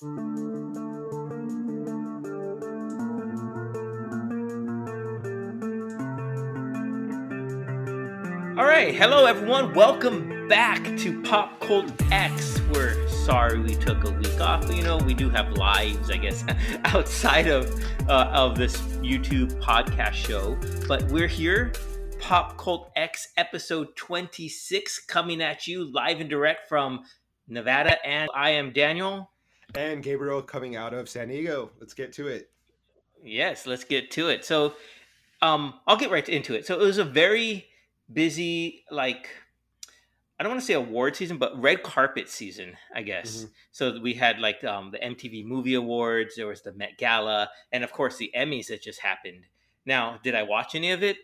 All right, hello everyone. Welcome back to Pop Cult X. We're sorry we took a week off. But, you know, we do have lives, I guess, outside of uh, of this YouTube podcast show. But we're here, Pop Cult X episode 26, coming at you live and direct from Nevada. And I am Daniel. And Gabriel coming out of San Diego. Let's get to it. Yes, let's get to it. So, um, I'll get right into it. So it was a very busy like I don't want to say award season, but red carpet season, I guess. Mm-hmm. So we had like um, the MTV Movie Awards, there was the Met Gala, and of course the Emmys that just happened. Now, did I watch any of it?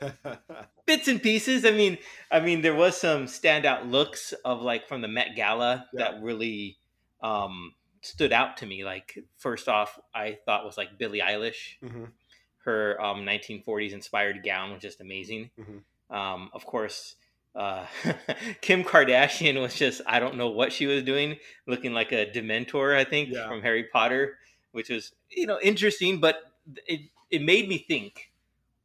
Bits and pieces. I mean, I mean, there was some standout looks of like from the Met Gala yeah. that really um, stood out to me. Like first off, I thought was like Billie Eilish. Mm-hmm. Her um, 1940s inspired gown was just amazing. Mm-hmm um, of course, uh, Kim Kardashian was just, I don't know what she was doing, looking like a Dementor, I think, yeah. from Harry Potter, which was, you know, interesting, but it, it made me think,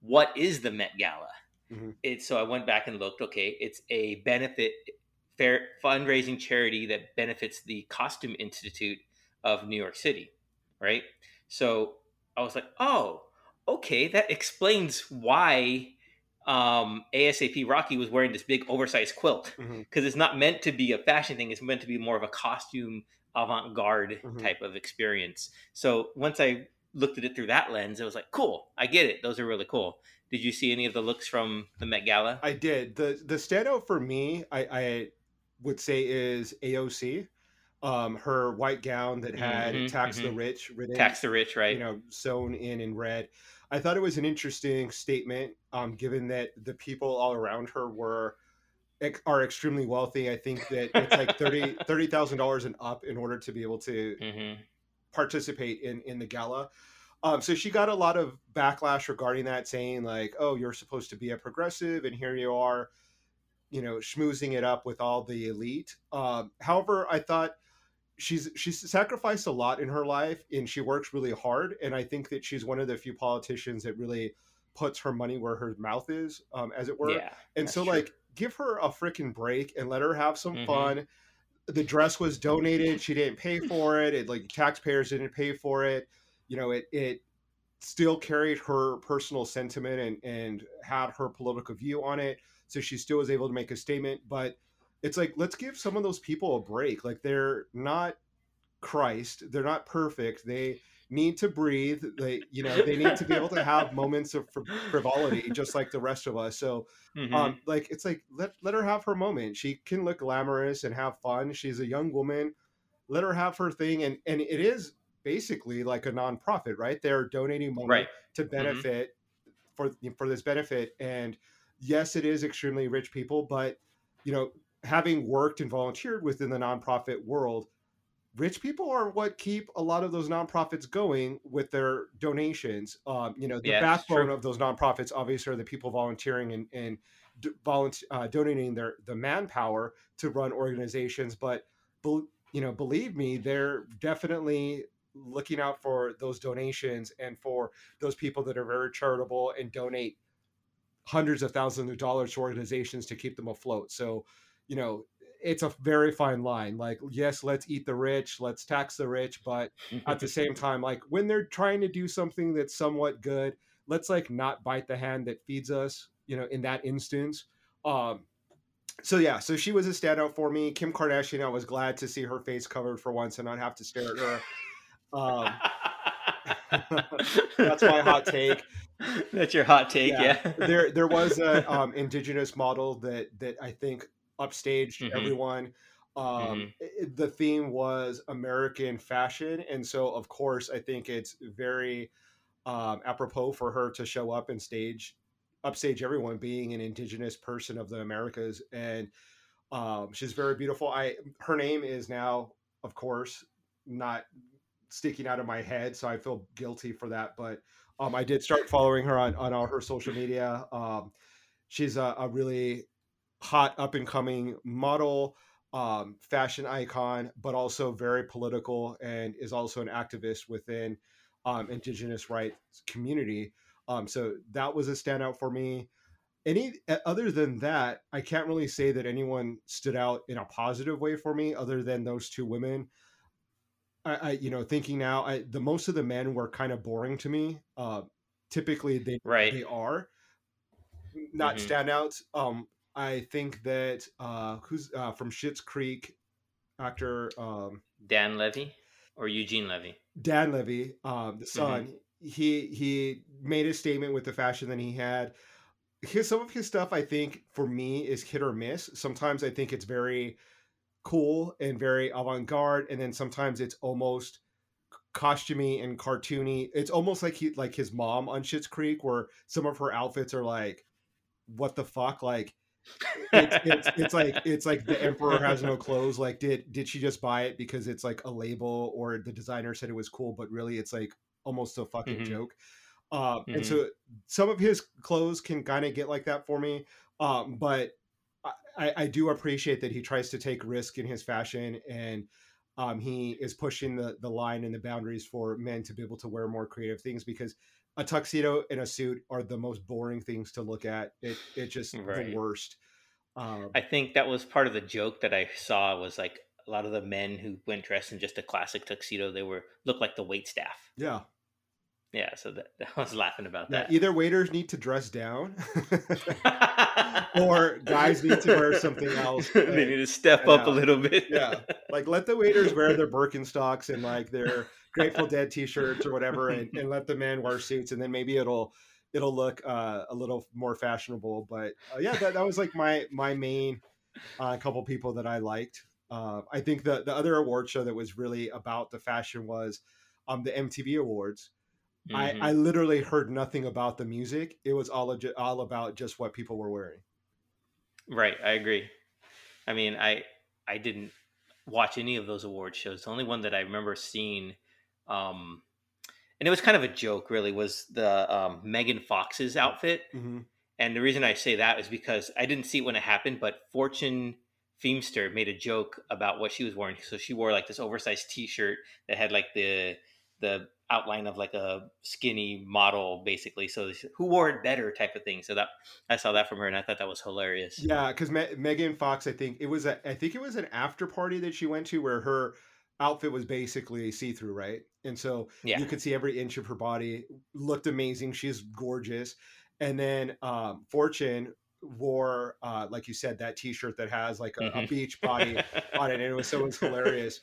what is the Met Gala? Mm-hmm. It, so I went back and looked, okay, it's a benefit fair fundraising charity that benefits the Costume Institute of New York City, right? So I was like, oh, okay, that explains why um, ASAP Rocky was wearing this big oversized quilt because mm-hmm. it's not meant to be a fashion thing. It's meant to be more of a costume avant garde mm-hmm. type of experience. So once I looked at it through that lens, it was like, cool, I get it. Those are really cool. Did you see any of the looks from the Met Gala? I did. the The standout for me, I, I would say, is AOC. Um, her white gown that had mm-hmm, "Tax the mm-hmm. Rich" written, "Tax the Rich," right? You know, sewn in in red. I thought it was an interesting statement, um, given that the people all around her were are extremely wealthy. I think that it's like thirty thirty thousand dollars and up in order to be able to mm-hmm. participate in in the gala. Um, so she got a lot of backlash regarding that, saying like, "Oh, you're supposed to be a progressive, and here you are, you know, schmoozing it up with all the elite." Um, however, I thought she's she's sacrificed a lot in her life and she works really hard and i think that she's one of the few politicians that really puts her money where her mouth is um, as it were yeah, and so true. like give her a freaking break and let her have some mm-hmm. fun the dress was donated she didn't pay for it it like taxpayers didn't pay for it you know it it still carried her personal sentiment and and had her political view on it so she still was able to make a statement but it's like let's give some of those people a break. Like they're not christ. They're not perfect. They need to breathe. They you know they need to be able to have moments of frivolity just like the rest of us. So mm-hmm. um like it's like let, let her have her moment. She can look glamorous and have fun. She's a young woman. Let her have her thing. And and it is basically like a nonprofit right? They're donating money right. to mm-hmm. benefit mm-hmm. for for this benefit. And yes it is extremely rich people but you know having worked and volunteered within the nonprofit world, rich people are what keep a lot of those nonprofits going with their donations. Um, you know, the yeah, backbone of those nonprofits obviously are the people volunteering and, and volunteer, uh, donating their the manpower to run organizations. But be, you know, believe me, they're definitely looking out for those donations and for those people that are very charitable and donate hundreds of thousands of dollars to organizations to keep them afloat. So you know, it's a very fine line. Like, yes, let's eat the rich, let's tax the rich, but at the same time, like when they're trying to do something that's somewhat good, let's like not bite the hand that feeds us, you know, in that instance. Um, so yeah, so she was a standout for me. Kim Kardashian, I was glad to see her face covered for once and not have to stare at her. Um, that's my hot take. That's your hot take, yeah. yeah. there, there was a um, indigenous model that that I think upstaged mm-hmm. everyone. Um, mm-hmm. it, the theme was American fashion, and so of course I think it's very um, apropos for her to show up and stage upstage everyone, being an indigenous person of the Americas, and um, she's very beautiful. I her name is now, of course, not sticking out of my head, so I feel guilty for that. But um, I did start following her on on all her social media. Um, she's a, a really hot up and coming model. um, fashion icon, but also very political and is also an activist within um, indigenous rights community. Um, so that was a standout for me. Any other than that, I can't really say that anyone stood out in a positive way for me, other than those two women. I, I you know, thinking now, I, the most of the men were kind of boring to me. Uh, typically, they right. they are not mm-hmm. standouts. Um, I think that uh, who's uh, from Schitt's Creek, actor um, Dan Levy or Eugene Levy. Dan Levy, um, the son. Mm-hmm. He he made a statement with the fashion that he had. His some of his stuff, I think, for me, is hit or miss. Sometimes I think it's very cool and very avant-garde, and then sometimes it's almost costumey and cartoony. It's almost like he like his mom on Schitt's Creek, where some of her outfits are like, "What the fuck?" Like it's, it's, it's like it's like the emperor has no clothes like did did she just buy it because it's like a label or the designer said it was cool but really it's like almost a fucking mm-hmm. joke um, mm-hmm. and so some of his clothes can kind of get like that for me um, but I, I do appreciate that he tries to take risk in his fashion and um, he is pushing the, the line and the boundaries for men to be able to wear more creative things because a tuxedo and a suit are the most boring things to look at. It it just right. the worst. Um, I think that was part of the joke that I saw was like a lot of the men who went dressed in just a classic tuxedo, they were looked like the wait staff. Yeah. Yeah, so that, I was laughing about yeah, that. Either waiters need to dress down, or guys need to wear something else. they need to step up a little bit. yeah, like let the waiters wear their Birkenstocks and like their Grateful Dead T-shirts or whatever, and, and let the men wear suits, and then maybe it'll it'll look uh, a little more fashionable. But uh, yeah, that, that was like my my main uh, couple people that I liked. Uh, I think the the other award show that was really about the fashion was um, the MTV Awards. Mm-hmm. I, I literally heard nothing about the music. It was all all about just what people were wearing. Right, I agree. I mean, I I didn't watch any of those award shows. The only one that I remember seeing um, and it was kind of a joke, really, was the um, Megan Fox's outfit. Mm-hmm. And the reason I say that is because I didn't see it when it happened, but Fortune Feimster made a joke about what she was wearing. So she wore like this oversized T-shirt that had like the the outline of like a skinny model, basically. So who wore it better, type of thing. So that I saw that from her, and I thought that was hilarious. Yeah, because Me- Megan Fox, I think it was a, I think it was an after party that she went to where her outfit was basically see through, right? And so yeah. you could see every inch of her body. Looked amazing. She's gorgeous. And then um, Fortune wore, uh, like you said, that T-shirt that has like a, mm-hmm. a beach body on it, and it was so it was hilarious.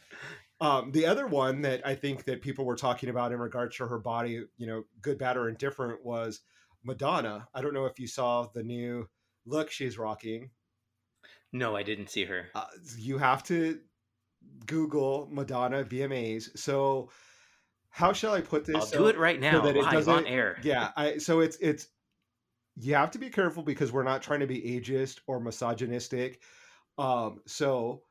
Um, the other one that I think that people were talking about in regards to her body, you know, good, bad, or indifferent, was Madonna. I don't know if you saw the new look she's rocking. No, I didn't see her. Uh, you have to Google Madonna VMAs. So how shall I put this? I'll so, do it right now. So that it doesn't, on air. Yeah. I, so it's it's you have to be careful because we're not trying to be ageist or misogynistic. Um, so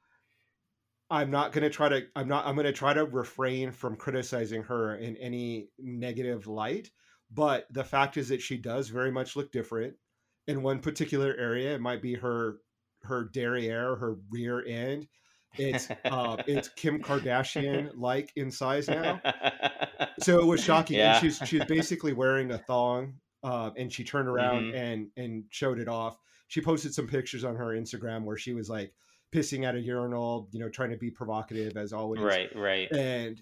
I'm not going to try to. I'm not. I'm going to try to refrain from criticizing her in any negative light. But the fact is that she does very much look different in one particular area. It might be her her derriere, her rear end. It's uh, it's Kim Kardashian like in size now. So it was shocking. Yeah. And she's she's basically wearing a thong, uh, and she turned around mm-hmm. and and showed it off. She posted some pictures on her Instagram where she was like pissing at a urinal, you know, trying to be provocative as always. Right, right. And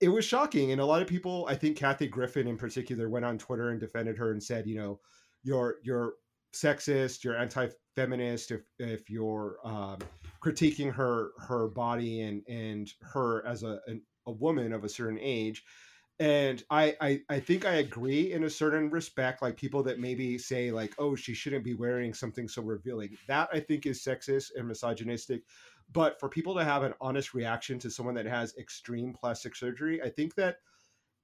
it was shocking. And a lot of people, I think Kathy Griffin in particular, went on Twitter and defended her and said, you know, you're you're sexist, you're anti-feminist if if you're um, critiquing her her body and and her as a an, a woman of a certain age. And I, I i think i agree in a certain respect like people that maybe say like oh she shouldn't be wearing something so revealing. That i think is sexist and misogynistic. But for people to have an honest reaction to someone that has extreme plastic surgery i think that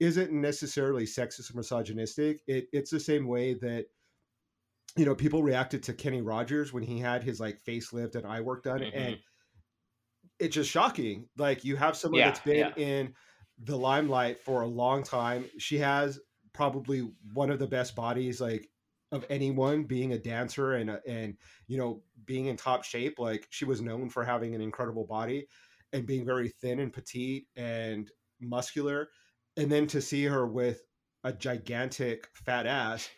isn't necessarily sexist or misogynistic. It, it's the same way that you know, people reacted to Kenny Rogers when he had his like facelift and eye work done, mm-hmm. and it's just shocking. Like you have someone yeah, that's been yeah. in the limelight for a long time. She has probably one of the best bodies like of anyone being a dancer and uh, and you know being in top shape like she was known for having an incredible body and being very thin and petite and muscular and then to see her with a gigantic fat ass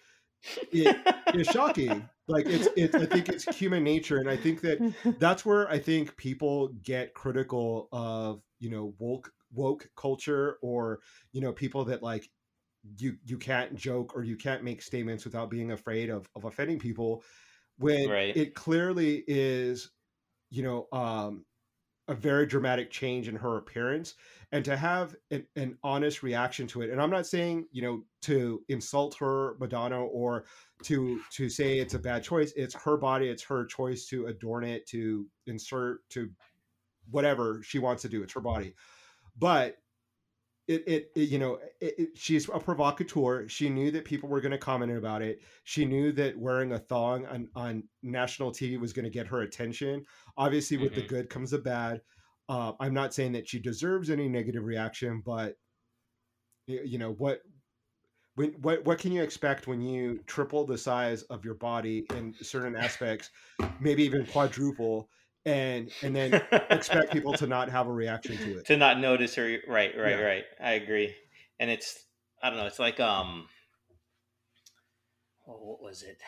it is shocking like it's it's i think it's human nature and i think that that's where i think people get critical of you know woke woke culture or you know people that like you you can't joke or you can't make statements without being afraid of of offending people when Right. it clearly is you know um a very dramatic change in her appearance and to have an, an honest reaction to it. And i'm not saying you know to insult her madonna or to to say it's a bad choice. It's her body. It's her choice to adorn it to insert to whatever she wants to do. It's her body. But it, it, it you know it, she's a provocateur. She knew that people were going to comment about it. She knew that wearing a thong on, on national tv was going to get her attention. Obviously with the Mhm. good comes the bad. Uh, i'm not saying that she deserves any negative reaction but you know what when, what what can you expect when you triple the size of your body in certain aspects maybe even quadruple and and then expect people to not have a reaction to it. To not notice her right right Yeah. right. I agree. And it's i don't know it's like um oh, what was it?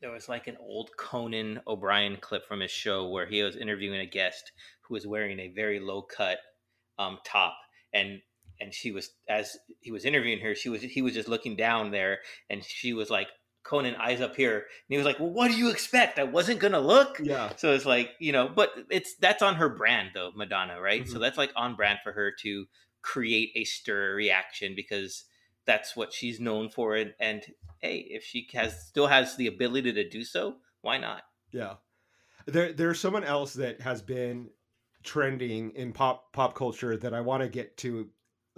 There was like an old conan o'brien clip from his show where he was interviewing a guest who was wearing a very low cut um top. And and she was as he was interviewing her she was he was just looking down there and she was like conan eyes up here and he was like well what do you expect? I wasn't gonna look? Yeah. So it's like you know but it's that's on her brand though madonna right? So Mhm. that's like on brand for her to create a stir reaction because that's what she's known for and, and hey if she has still has the ability to do so why not? Yeah. There there's someone else that has been trending in pop pop culture that I want to get to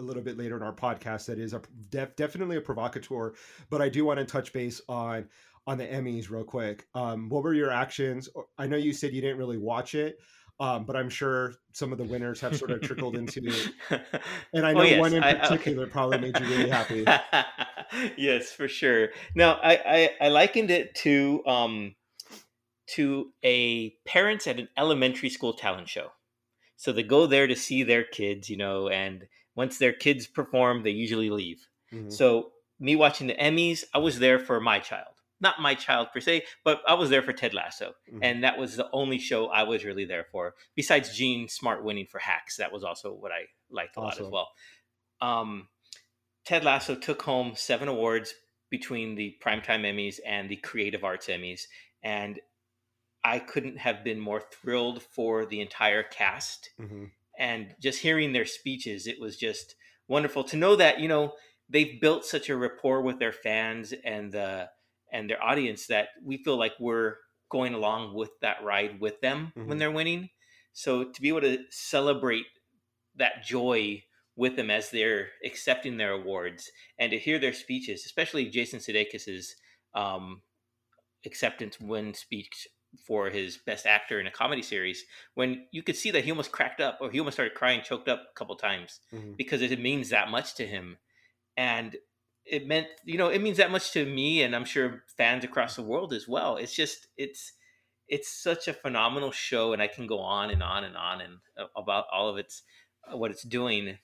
a little bit later in our podcast that is a def, definitely a provocateur, but I do want to touch base on on the Emmys real quick. Um what were your actions? I know you said you didn't really watch it. Um, but I'm sure some of the winners have sort of trickled into and I Oh, know yes, one in I- I- particular probably made you really happy. yes, for sure. Now, I, I, I likened it to um, to a parents at an elementary school talent show. So they go there to see their kids, you know, and once their kids perform, they usually leave. Mhm. So me watching the Emmys, I was there for my child, not my child per se, but I was there for Ted Lasso, Mhm. and that was the only show I was really there for. Besides Jean Smart winning for Hacks, that was also what I liked a lot as well. Um, Ted Lasso took home seven awards between the Primetime Emmys and the Creative Arts Emmys, and I couldn't have been more thrilled for the entire cast Mhm. And just hearing their speeches it was just wonderful to know that you know they've built such a rapport with their fans and the and their audience that we feel like we're going along with that ride with them when Mhm. they're winning so to be able to celebrate that joy with them as they're accepting their awards and to hear their speeches especially jason sudeikis's um, acceptance win speech for his best actor in a comedy series when you could see that he almost cracked up or he almost started crying choked up a couple times Mhm. because it means that much to him. And it meant you know it means that much to me and i'm sure fans across the world as well. It's just it's it's such a phenomenal show and i can go on and on and on and about all of its uh, what it's doing.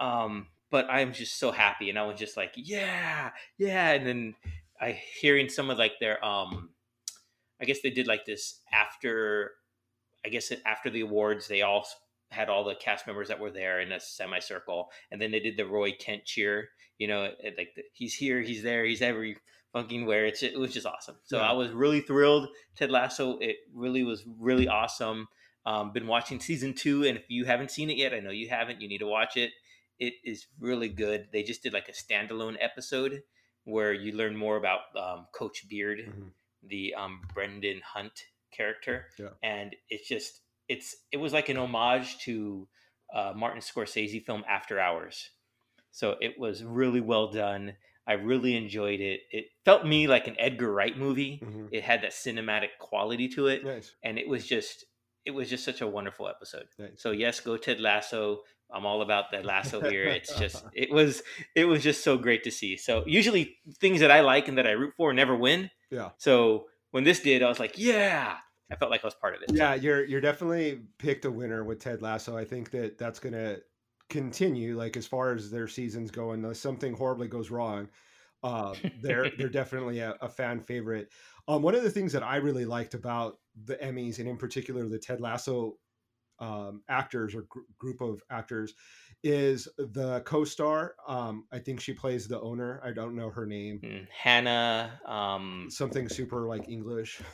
Um but i'm just so happy and i was just like yeah yeah. And then i hearing some of like their um i guess they did like this after i guess after the awards they all had all the cast members that were there in a semicircle and then they did the roy kent cheer you know it, like the, he's here he's there he's every fucking where it's it was just awesome. So Yeah. i was really thrilled ted lasso it really was really awesome. Um, been watching season two and if you haven't seen it yet i know you haven't you need to watch it. It is really good. They just did like a standalone episode where you learn more about um, coach beard. Mhm. The um, brendan hunt character Yeah. and it's just it's it was like an homage to uh, martin scorsese film after hours so it was really well done i really enjoyed it it felt me like an edgar wright movie Mhm. it had that cinematic quality to it Nice. and it was just it was just such a wonderful episode Nice. so yes go ted lasso I'm all about that lasso here. It's just it was it was just so great to see. So usually things that I like and that I root for never win. Yeah. So when this did, I was like, yeah, I felt like I was part of it. Yeah, you're you're definitely picked a winner with Ted Lasso. I think that that's gonna continue. Like as far as their seasons go, unless something horribly goes wrong, uh, they're they're definitely a, a, fan favorite. Um, one of the things that I really liked about the Emmys, and in particular the Ted Lasso um, actors or gr- group of actors, is the co-star. Um, I think she plays the owner. I don't know her name. Mm, Hannah. Um... Something super like English.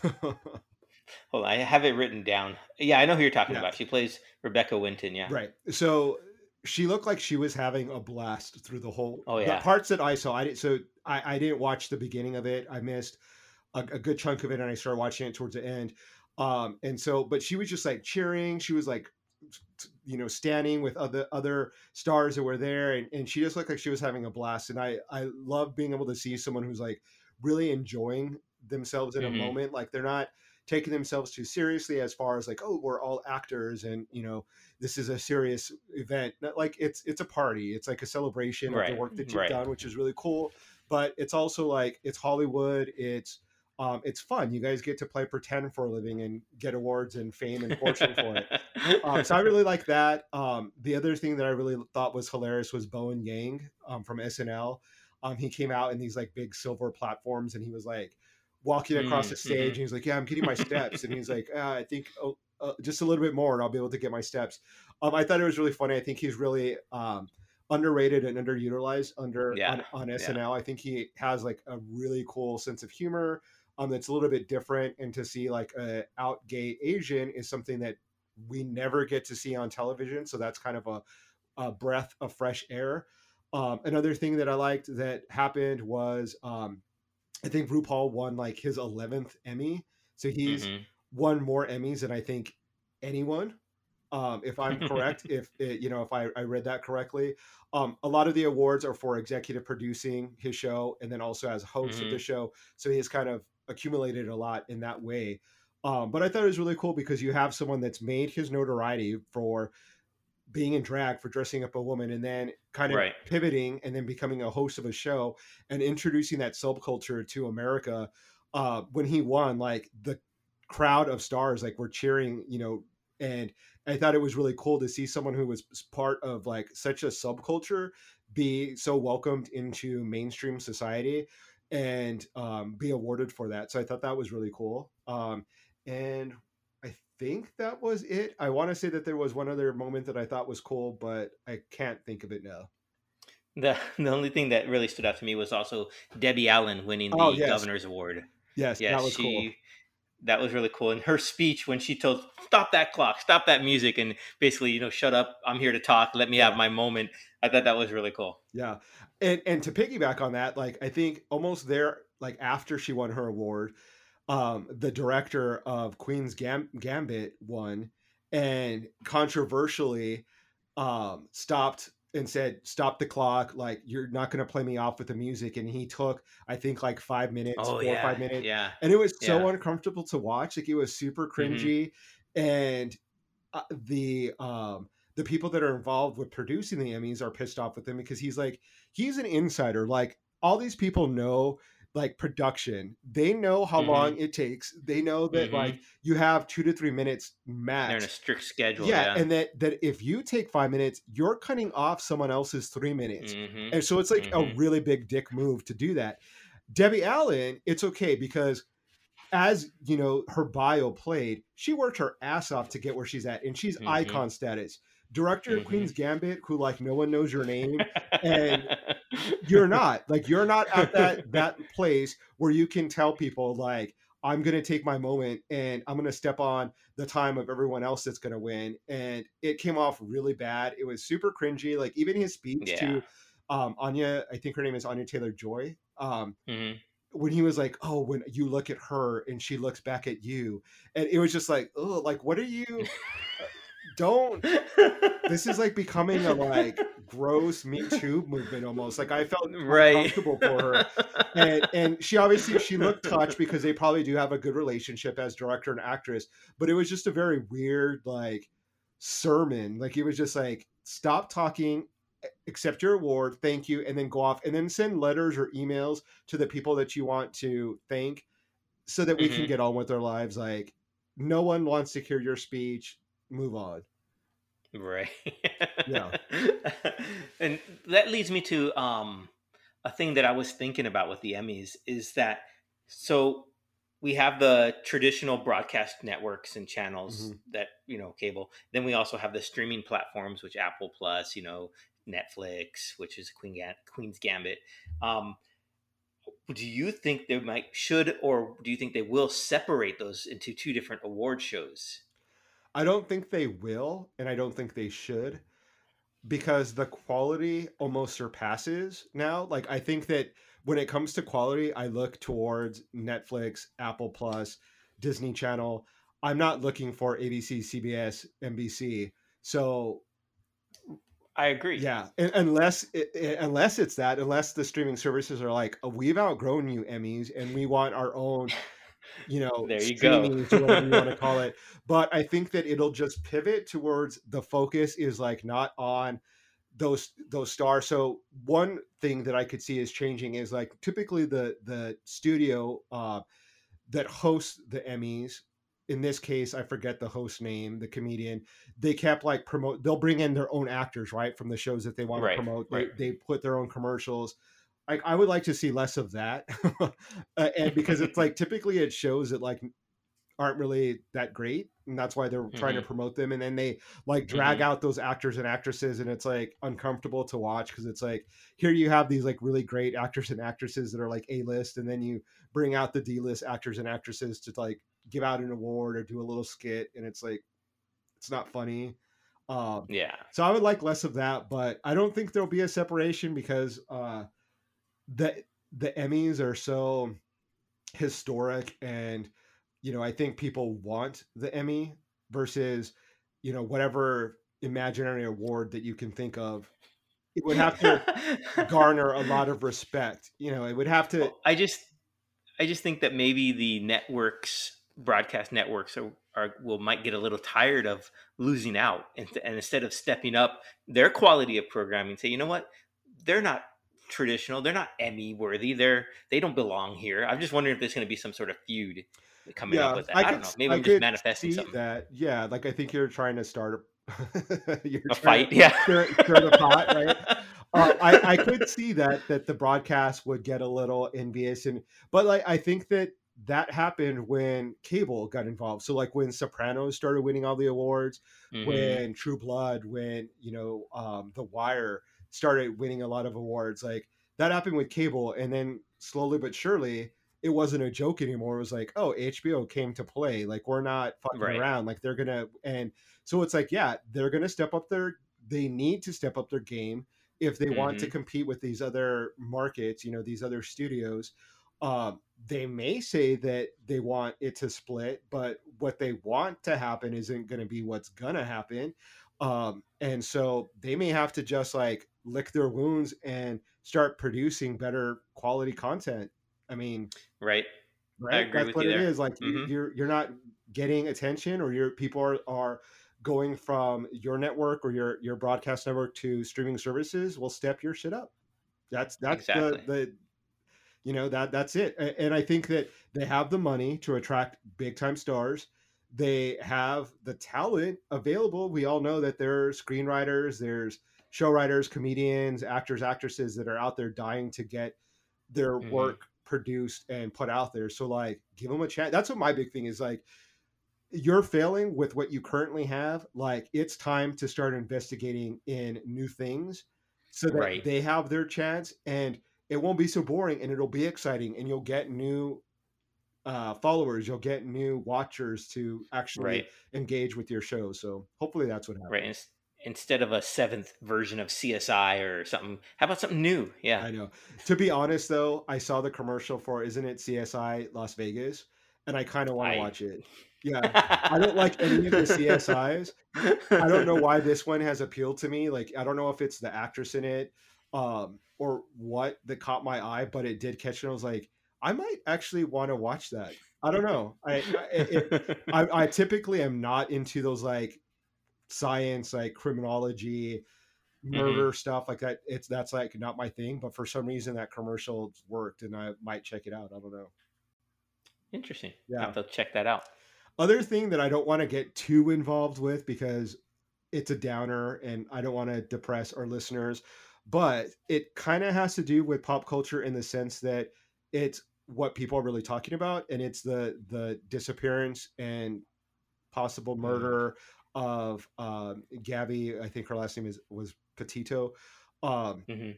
Hold on, I have it written down. Yeah, I know who you're talking yeah. about. She plays Rebecca Winton. Yeah, right. So she looked like she was having a blast through the whole. Oh yeah. The parts that I saw, I didn't. So I, I didn't watch the beginning of it. I missed a, a good chunk of it, and I started watching it towards the end. Um, and so, but she was just like cheering. She was like, you know, standing with other other stars that were there, and, and she just looked like she was having a blast. And I I love being able to see someone who's like really enjoying themselves in mm-hmm. a moment. Like they're not taking themselves too seriously as far as like oh we're all actors and you know this is a serious event Not like it's it's a party it's like a celebration right. of the work that you've right. done which is really cool but it's also like it's hollywood it's um, it's fun. You guys get to play pretend for a living and get awards and fame and fortune for it. Um, so I really like that. Um, the other thing that I really thought was hilarious was Bowen Yang um, from SNL. Um, he came out in these like big silver platforms and he was like, walking across the stage mm-hmm. and he's like yeah i'm getting my steps and he's like ah, i think oh, uh, just a little bit more and i'll be able to get my steps um, i thought it was really funny i think he's really um, underrated and underutilized under yeah. on, on, snl yeah. i think he has like a really cool sense of humor um, that's a little bit different and to see like a out gay asian is something that we never get to see on television so that's kind of a, a breath of fresh air um, another thing that i liked that happened was um, I think RuPaul won like his 11th Emmy. So he's mm-hmm. won more Emmys than I think anyone. Um, if I'm correct, if it, eh, you know, if I, I read that correctly, um, a lot of the awards are for executive producing his show and then also as host mm-hmm. of the show. So he has kind of accumulated a lot in that way. Um, but I thought it was really cool because you have someone that's made his notoriety for being in drag for dressing up a woman and then kind of right. pivoting and then becoming a host of a show and introducing that subculture to America. Uh, when he won, like the crowd of stars, like were cheering, you know, and I thought it was really cool to see someone who was part of like such a subculture be so welcomed into mainstream society and um, be awarded for that. So I thought that was really cool. Um, and I think that was it. I want to say that there was one other moment that I thought was cool, but I can't think of it now. The the only thing that really stood out to me was also Debbie Allen winning the oh, yes. governor's award. Yes, yes, that was she, cool. That was really cool. And her speech when she told stop that clock, stop that music, and basically, you know, shut up. I'm here to talk. Let me have my moment. I thought that was really cool. Yeah. And and to piggyback on that, like I think almost there, like after she won her award, um, the director of Queen's Gam- Gambit won, and controversially um, stopped and said, "Stop the clock! Like you're not going to play me off with the music." And he took, I think, like five minutes, oh, four yeah, or five minutes, yeah. And it was so yeah. uncomfortable to watch. Like it was super mm-hmm. cringy, mm-hmm. and uh, the um, the people that are involved with producing the Emmys are pissed off with him because he's like he's an insider. Like all these people know like production. They know how mm-hmm. long it takes. They know that mm-hmm. like you have two to three minutes max. They're in a strict schedule. Yeah, yeah, and that that if you take five minutes, you're cutting off someone else's three minutes, mm-hmm. and so it's like a mm-hmm. really big dick move to do that. Debbie Allen, it's okay because as you know, her bio played, she worked her ass off to get where she's at, and she's mm-hmm. icon status director of mm-hmm. Queen's Gambit, who like no one knows your name, and you're not like you're not at that that place where you can tell people like I'm gonna take my moment and I'm gonna step on the time of everyone else that's gonna win. And it came off really bad. It was super cringy. Like even his speech yeah. to um, Anya, I think her name is Anya Taylor Joy. Um, mm-hmm when he was like, "Oh, when you look at her and she looks back at you," and it was just like, "Oh, like what are you? Don't this is like becoming a like gross me too movement almost. Like i felt right. comfortable for her. And and she obviously she looked touched because they probably do have a good relationship as director and actress but it was just a very weird like sermon. Like it was just like stop talking accept your award thank you and then go off and then send letters or emails to the people that you want to thank so that we mm-hmm. can get on with our lives. Like no one wants to hear your speech move on. Right. Yeah. And that leads me to um a thing that i was thinking about with the emmys is that so we have the traditional broadcast networks and channels mm-hmm. that you know cable. Then we also have the streaming platforms which apple plus you know netflix which is Queen queen's gambit. Um, do you think they might should or do you think they will separate those into two different award shows i don't think they will and i don't think they should because the quality almost surpasses now like i think that when it comes to quality, I look towards Netflix, Apple Plus, Disney Channel. I'm not looking for ABC, CBS, NBC. So I agree. Yeah, unless it, unless it's that, unless the streaming services are like, oh, we've outgrown you Emmys, and we want our own, you know, there you go, whatever you want to call it. But I think that it'll just pivot towards the focus is like not on those those stars. So one thing that I could see is changing is like typically the the studio uh, that hosts the Emmys. In this case, I forget the host name, the comedian. They kept like promote. They'll bring in their own actors, right, from the shows that they want right, to promote. They, right. they put their own commercials. Like I would like to see less of that, uh, and because it's like typically it shows that like aren't really that great and that's why they're mm-hmm. trying to mm-hmm. promote them and then they like drag mm-hmm. out those actors and actresses and it's like uncomfortable to watch because it's like here you have these like really great actors and actresses that are like a list and then you bring out the d list actors and actresses to like give out an award or do a little skit and it's like it's not funny um yeah so i would like less of that but i don't think there'll be a separation because uh the the emmys are so historic and you know, I think people want the Emmy versus, you know, whatever imaginary award that you can think of. It would have to garner a lot of respect. You know, it would have to. I just, I just think that maybe the networks, broadcast networks, are, are will might get a little tired of losing out, and, and instead of stepping up their quality of programming, say, you know what, they're not traditional, they're not Emmy worthy, they're they don't belong here. I'm just wondering if there's going to be some sort of feud coming yeah, up with that. I, I don't know. Maybe I am just manifesting something. That yeah, like I think you're trying to start a, a fight. Yeah, stir, stir the pot, right? Uh, I, I could see that that the broadcast would get a little envious, and but like I think that that happened when cable got involved. So like when Sopranos started winning all the awards, mm-hmm. when True Blood, when you know um, The Wire started winning a lot of awards, like that happened with cable, and then slowly but surely it wasn't a joke anymore. It was like, oh, HBO came to play. Like we're not fucking right. around. Like they're gonna and so it's like, yeah, they're gonna step up their they need to step up their game if they mm-hmm. want to mm-hmm. compete with these other markets, you know, these other studios. Um, they may say that they want it to split, but what they want to happen isn't going to be what's going to happen. Um, and so they may have to just like lick their wounds and start producing better quality content I mean, right, right. That's what it is. Like mm-hmm. you're you're not getting attention, or your people are are going from your network or your your broadcast network to streaming services. Will step your shit up. That's that's exactly. the the you know that that's it. And I think that they have the money to attract big time stars. They have the talent available. We all know that there are screenwriters, there's show writers, comedians, actors, actresses that are out there dying to get their mm-hmm. work produced and put out there. So like give them a chance. That's what my big thing is like you're failing with what you currently have. Like it's time to start investigating in new things so that right. they have their chance and it won't be so boring and it'll be exciting and you'll get new uh, followers, you'll get new watchers to actually right. engage with your show. So hopefully that's what happens. Right instead of a seventh version of CSI or something. How about something new? Yeah, I know. To be honest, though, I saw the commercial for "Isn't It CSI Las Vegas," and I kind of want to I... watch it. Yeah, I don't like any of the CSIs. I don't know why this one has appealed to me. Like, I don't know if it's the actress in it um, or what that caught my eye, but it did catch me. I was like, I might actually want to watch that. I don't know. I I, it, I I typically am not into those like science, like criminology, murder mm-hmm. stuff like that. It's that's like not my thing, but for some reason that commercial worked, and I might check it out. I don't know. Interesting. Yeah, I have to check that out. Other thing that I don't want to get too involved with because it's a downer, and I don't want to depress our listeners, but it kind of has to do with pop culture in the sense that it's what people are really talking about, and it's the the disappearance and possible mm-hmm. murder mm. Of um, Gabby. I think her last name is was Petito. Um, mm-hmm.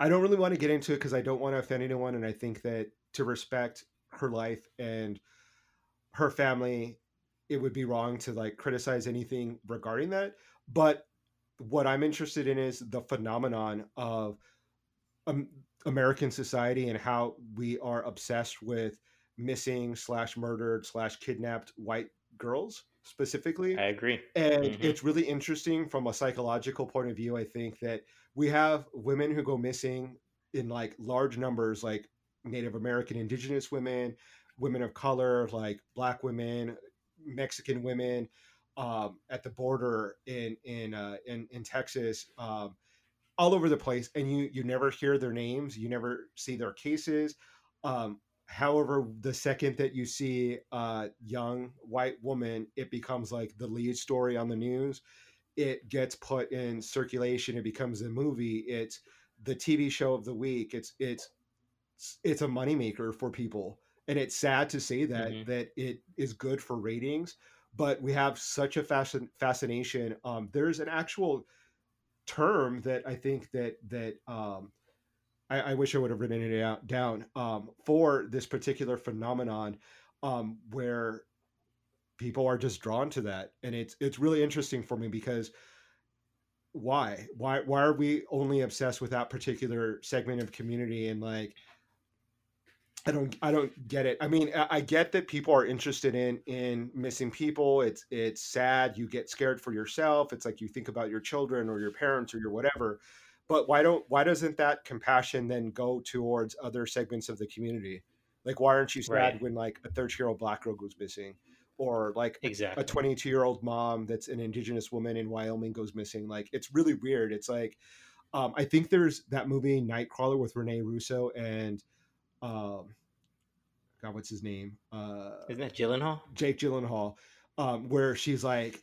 I don't really want to get into it because I don't want to offend anyone, and I think that to respect her life and her family, it would be wrong to like criticize anything regarding that. But what I'm interested in is the phenomenon of um, American society and how we are obsessed with missing slash murdered slash kidnapped white girls specifically. I agree. And mm-hmm. it's really interesting from a psychological point of view. I think that we have women who go missing in like large numbers, like Native American, Indigenous women, women of color, like Black women, Mexican women, um, at the border in in uh, in, in Texas, um, all over the place, and you you never hear their names, you never see their cases. Um, however, the second that you see a young white woman, it becomes like the lead story on the news. It gets put in circulation. It becomes a movie. It's the TV show of the week. It's it's it's a moneymaker for people, and it's sad to say that mm-hmm. that it is good for ratings. But we have such a fascin- fascination. Um, there's an actual term that I think that that um, I, I, wish I would have written it out, down um, for this particular phenomenon um, where people are just drawn to that, and it's it's really interesting for me because why why why are we only obsessed with that particular segment of community and like I don't I don't get it. I mean, I get that people are interested in in missing people. It's it's sad. You get scared for yourself. It's like you think about your children or your parents or your whatever but why don't why doesn't that compassion then go towards other segments of the community? Like why aren't you sad right. when like a 13 year old black girl goes missing? Or like exactly. a 22 year old mom that's an indigenous woman in wyoming goes missing. Like it's really weird. It's like um, i think there's that movie nightcrawler with rene russo and um, god what's his name? Uh, isn't that gyllenhaal? Jake gyllenhaal um, where she's like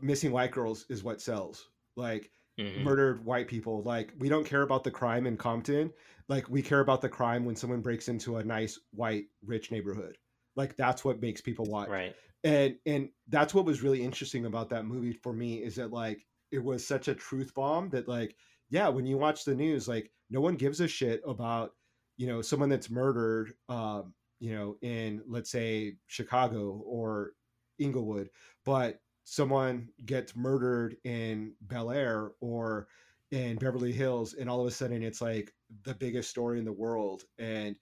missing white girls is what sells. Like mm-hmm. murdered white people. Like we don't care about the crime in Compton. Like we care about the crime when someone breaks into a nice white rich neighborhood. Like that's what makes people watch. Right. And and that's what was really interesting about that movie for me is that like it was such a truth bomb that like yeah, when you watch the news, like no one gives a shit about you know someone that's murdered um, you know in let's say Chicago or Inglewood, but someone gets murdered in Bel Air or in Beverly Hills, and all of a sudden it's like the biggest story in the world. And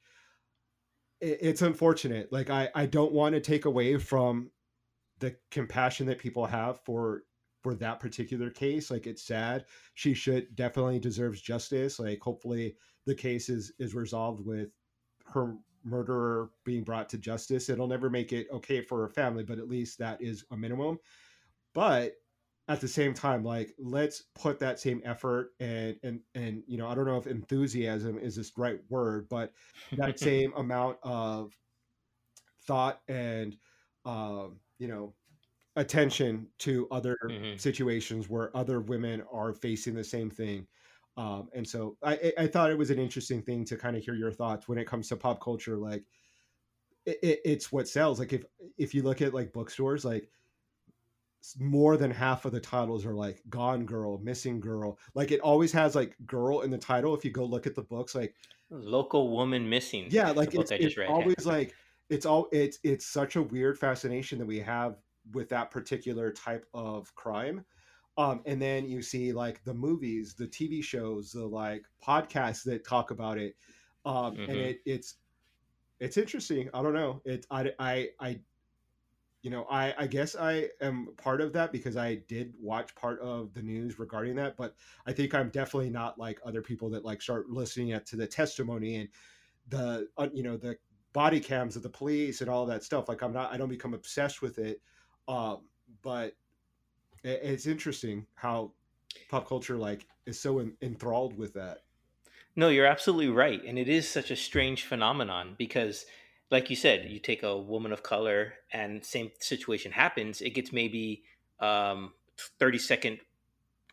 it's unfortunate. Like I, I don't want to take away from the compassion that people have for for that particular case. Like it's sad. She should definitely deserves justice. Like hopefully the case is is resolved with her murderer being brought to justice. It'll never make it okay for her family, but at least that is a minimum but at the same time like let's put that same effort and and and you know i don't know if enthusiasm is this right word but that same amount of thought and um you know attention to other mm-hmm. situations where other women are facing the same thing um and so i i thought it was an interesting thing to kind of hear your thoughts when it comes to pop culture like it, it, it's what sells like if if you look at like bookstores like more than half of the titles are like gone girl missing girl like it always has like girl in the title if you go look at the books like local woman missing yeah like it's, it's always like it's all it's it's such a weird fascination that we have with that particular type of crime um and then you see like the movies the tv shows the like podcasts that talk about it um mm-hmm. and it it's it's interesting i don't know it i i i you know, I, I guess I am part of that because I did watch part of the news regarding that, but I think I'm definitely not like other people that like start listening to the testimony and the, uh, you know, the body cams of the police and all that stuff. Like I'm not, I don't become obsessed with it. Um, but it's interesting how pop culture like is so enthralled with that. No, you're absolutely right, and it is such a strange phenomenon because, like you said, you take a woman of color, and same situation happens. It gets maybe um, thirty second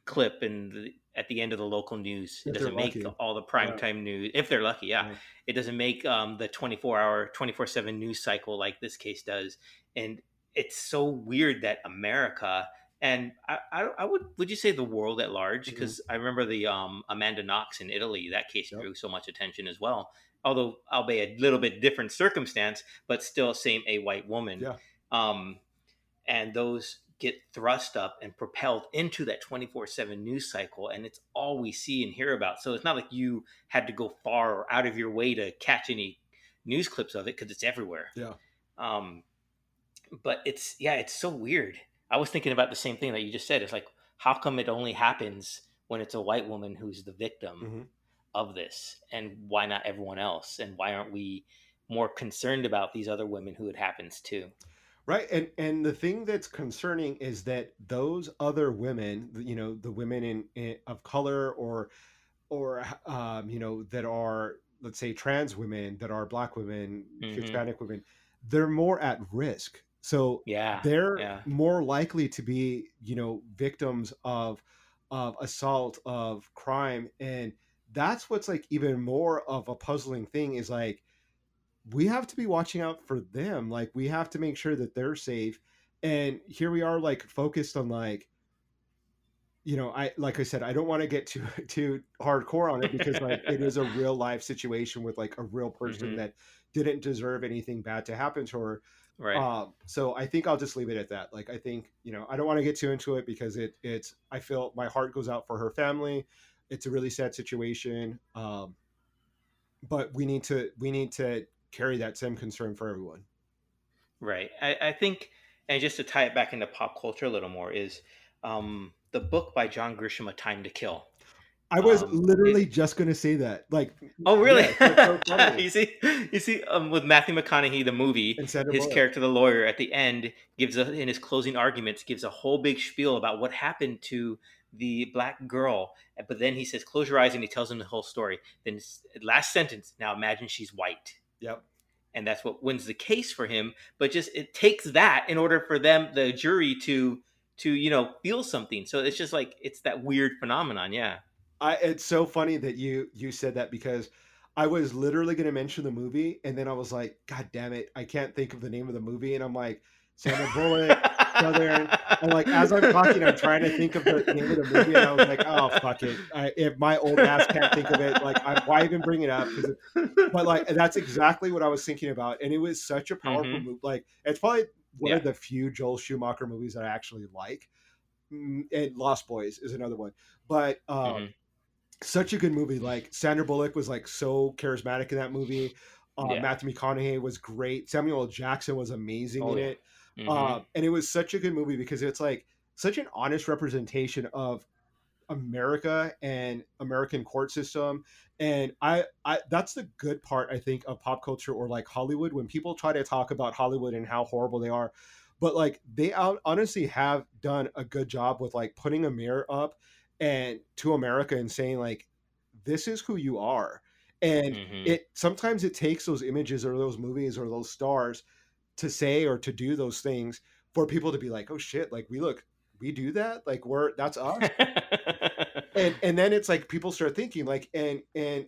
clip in the, at the end of the local news. If it doesn't make all the primetime yeah. news if they're lucky. Yeah, yeah. it doesn't make um, the twenty four hour, twenty four seven news cycle like this case does, and it's so weird that America and I, I, I, would would you say the world at large because mm-hmm. I remember the um, Amanda Knox in Italy that case yep. drew so much attention as well although albeit a little bit different circumstance but still same a white woman yeah. um, and those get thrust up and propelled into that 24-7 news cycle and it's all we see and hear about so it's not like you had to go far or out of your way to catch any news clips of it because it's everywhere yeah um, but it's yeah it's so weird I was thinking about the same thing that you just said. It's like, how come it only happens when it's a white woman who's the victim mm-hmm. Of this? And why not everyone else? And why aren't we more concerned about these other women who it happens to? Right. And and the thing that's concerning is that those other women, you know, the women in, in of color or or um, you know, that are let's say trans women, that are black women, mm-hmm. Hispanic women, they're more at risk so yeah, they're yeah. more likely to be, you know, victims of of assault, of crime, and that's what's like even more of a puzzling thing is like we have to be watching out for them. Like we have to make sure that they're safe. And here we are like focused on like you know, I like I said, I don't want to get too too hardcore on it because like it is a real life situation with like a real person mm-hmm. that didn't deserve anything bad to happen to her. Right. Um, so I think I'll just leave it at that. Like I think you know I don't want to get too into it because it it's I feel my heart goes out for her family. It's a really sad situation. Um, but we need to we need to carry that same concern for everyone. Right. I, I think, and just to tie it back into pop culture a little more, is um, the book by John Grisham, A Time to Kill. I was um, literally it, just going to say that. Like, oh, really? Yeah, so you see, you see, um, with Matthew McConaughey, the movie, his character, the lawyer, at the end gives a, in his closing arguments gives a whole big spiel about what happened to the black girl. Eh, but then he says, "Close your eyes," and he tells him the whole story. Then last sentence. Now imagine she's white. Yep. And that's what wins the case for him. But just it takes that in order for them, the jury, to to you know feel something. So it's just like it's that weird phenomenon. Yeah. I it's so funny that you you said that because I was literally going to mention the movie and then I was like, God damn it, I can't think of the name of the movie, and I'm like, Sandra Bullock, Southern, and like as I'm talking, I'm trying to think of the name of the movie, and I was like, oh fuck it, I, if my old ass can't think of it, like I, why even bring it up? It, but like that's exactly what I was thinking about, and it was such a powerful mm-hmm. movie. Like it's probably one yeah. of the few Joel Schumacher movies that I actually like. Mm, and Lost Boys is another one, but um, mm-hmm such a good movie. Like Sandra Bullock was like so charismatic in that movie. Uh, yeah. Matthew McConaughey was great. Samuel L. Jackson was amazing oh, in it. Mm-hmm. Uh, and it was such a good movie because it's like such an honest representation of America and American court system. And I, I, that's the good part, I think, of pop culture or like Hollywood when people try to talk about Hollywood and how horrible they are. But like they out, honestly have done a good job with like putting a mirror up and to America and saying like this is who you are. And mm-hmm. it sometimes it takes those images or those movies or those stars to say or to do those things for people to be like, oh shit, like we look, we do that, like we're that's us. and and then it's like people start thinking like and and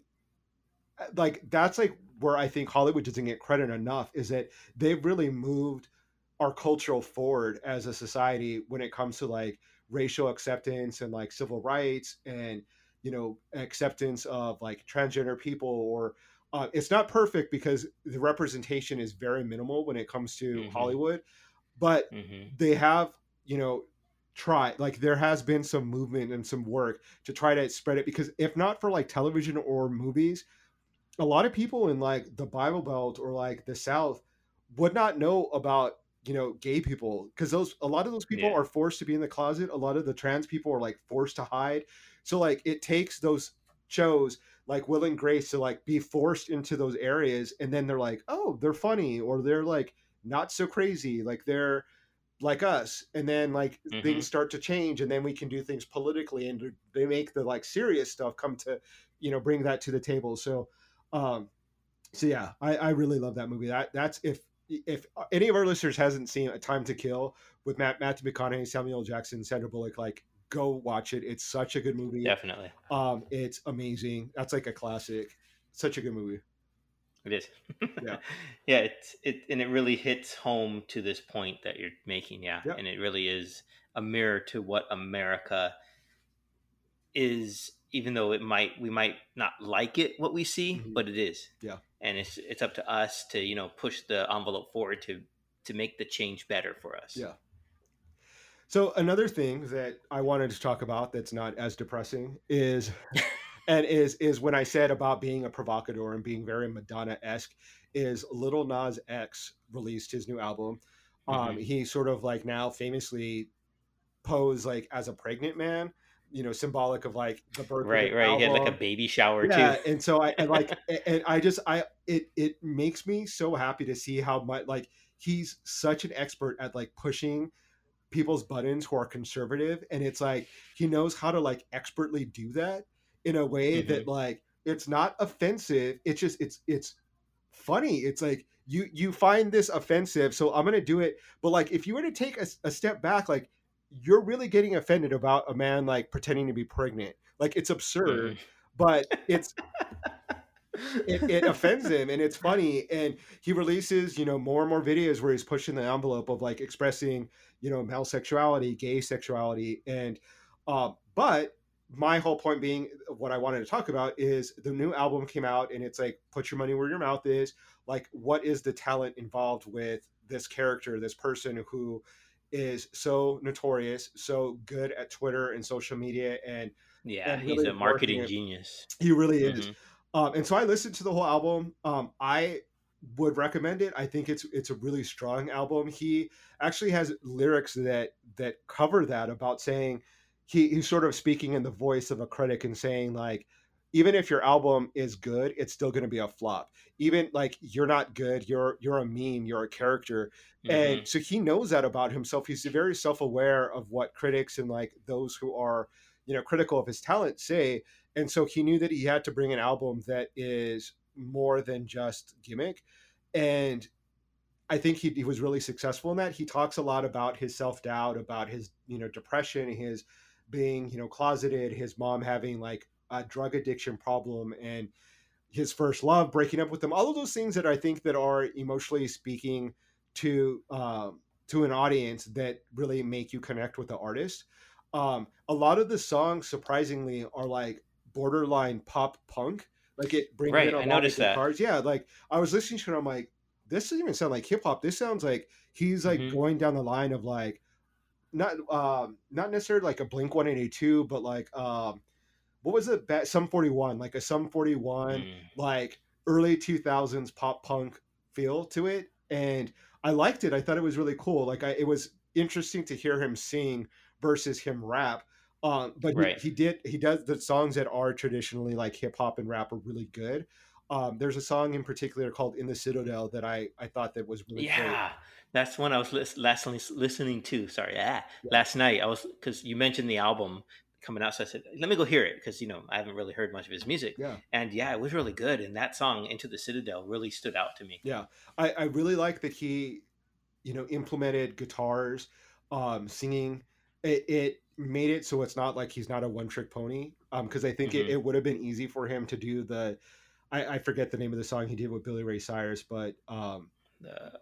uh, like that's like where I think Hollywood doesn't get credit enough is that they've really moved our cultural forward as a society when it comes to like racial acceptance and like civil rights and you know acceptance of like transgender people or uh, it's not perfect because the representation is very minimal when it comes to mm-hmm. Hollywood, but mm-hmm. they have you know try like there has been some movement and some work to try to spread it because if not for like television or movies a lot of people in like the bible belt or like the south would not know about you know gay people because those a lot of those people yeah. are forced to be in the closet a lot of the trans people are like forced to hide so like it takes those shows like will and grace to like be forced into those areas and then they're like oh they're funny or they're like not so crazy like they're like us and then like Mhm. things start to change and then we can do things politically and they make the like serious stuff come to you know bring that to the table so um so yeah i i really love that movie that that's if if any of our listeners hasn't seen a time to kill with matt matthew mcconaughey samuel jackson sandra bullock like go watch it it's such a good movie Definitely, um it's amazing that's like a classic such a good movie it is. Yeah. yeah. It's it, and it really hits home to this point that you're making. Yeah, Yeah. and it really is a mirror to what America is. Even though it might, we might not like it what we see, Mhm. but it is. Yeah. and it's it's up to us to you know push the envelope forward to to make the change better for us. Yeah. So another thing that I wanted to talk about that's not as depressing is and is is when I said about being a provocateur and being very Madonna esque is Lil Nas X released his new album. Um, he sort of like now famously posed like as a pregnant man, you know, symbolic of like the birth. Right, right. He had like a baby shower yeah, too. and so I and like and I just I it it makes me so happy to see how much like he's such an expert at like pushing people's buttons who are conservative and it's like he knows how to like expertly do that in a way that like it's not offensive it's just it's it's funny it's like you you find this offensive so i'm gonna do it. But like if you were to take a, a step back like you're really getting offended about a man like pretending to be pregnant. Like it's absurd Mhm. but it's it, it offends him and it's funny and he releases you know more and more videos where he's pushing the envelope of like expressing you know male sexuality gay sexuality and uh, but my whole point being what i wanted to talk about is the new album came out and it's like put your money where your mouth is like what is the talent involved with this character this person who is so notorious so good at twitter and social media and Yeah, and he's a marketing genius. he really is Mhm. Um, and so I listened to the whole album. Um, I would recommend it. I think it's it's a really strong album. He actually has lyrics that that cover that about saying he he's sort of speaking in the voice of a critic and saying like even if your album is good, it's still going to be a flop. Even like you're not good, you're you're a meme, you're a character, Mhm. and so he knows that about himself. He's very self-aware of what critics and like those who are you know critical of his talent say and so he knew that he had to bring an album that is more than just gimmick. And i think he, he was really successful in that. He talks a lot about his self-doubt about his you know depression his being you know closeted his mom having like a drug addiction problem and his first love breaking up with them. All of those things that i think that are emotionally speaking to um, to an audience that really make you connect with the artist. Um, a lot of the songs surprisingly are like borderline pop punk like it brings Right, in a I lot of that. guitars yeah like i was listening to it i'm like this doesn't even sound like hip-hop this sounds like he's like Mhm. going down the line of like not um not necessarily like a blink 182 but like um what was it Sum 41 like a Sum 41 Mm. like early 2000s pop punk feel to it and i liked it i thought it was really cool like I, it was interesting to hear him sing versus him rap um but he- Right. he, did he does the songs that are traditionally like hip hop and rap are really good um there's a song in particular called in the citadel that i i thought that was really great. Yeah, that's one I was lis- last listening to. Sorry, ah, Yeah. last night I was because you mentioned the album coming out, so I said, let me go hear it because you know I haven't really heard much of his music, yeah and yeah, it was really good. And that song "Into the Citadel" really stood out to me. Yeah, I, I really like that he, you know, implemented guitars, um, singing. It, it made it so it's not like he's not a one trick pony. Um, because I think it, Mhm. it would have been easy for him to do the, I, I forget the name of the song he did with Billy Ray Cyrus, but um, The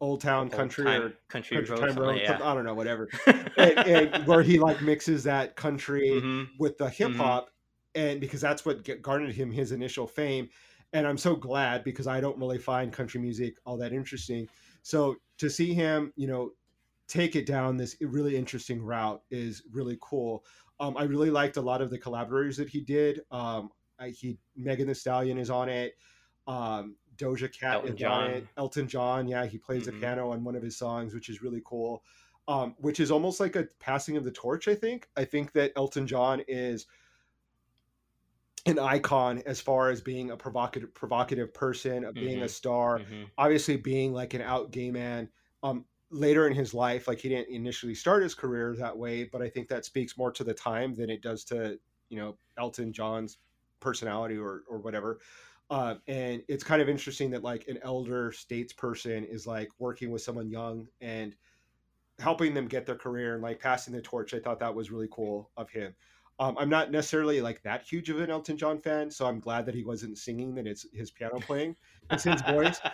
Old Town Old Country Time- or country, Country road, Time Road, yeah. I don't know, whatever. and, and where he like mixes that country Mhm. with the hip hop, and because that's what garnered him his initial fame. And I'm so glad because I don't really find country music all that interesting. So to see him, you know, take it down this really interesting route is really cool. Um, I really liked a lot of the collaborators that he did. Um, I, he Megan Thee Stallion is on it. Um, Doja Cat Elton is on it. John. Elton John, yeah, he plays the Mhm. piano on one of his songs, which is really cool. Um, which is almost like a passing of the torch. I think. I think that Elton John is an icon as far as being a provocative provocative person, of being a Mhm. star Mhm. obviously being like an out gay man um later in his life, like he didn't initially start his career that way, but I think that speaks more to the time than it does to you know Elton John's personality or or whatever. Uh, and it's kind of interesting that like an elder statesperson is like working with someone young and helping them get their career and like passing the torch. I thought that was really cool of him. Um, I'm not necessarily like that huge of an Elton John fan, so I'm glad that he wasn't singing, that it's his piano playing. It's his voice.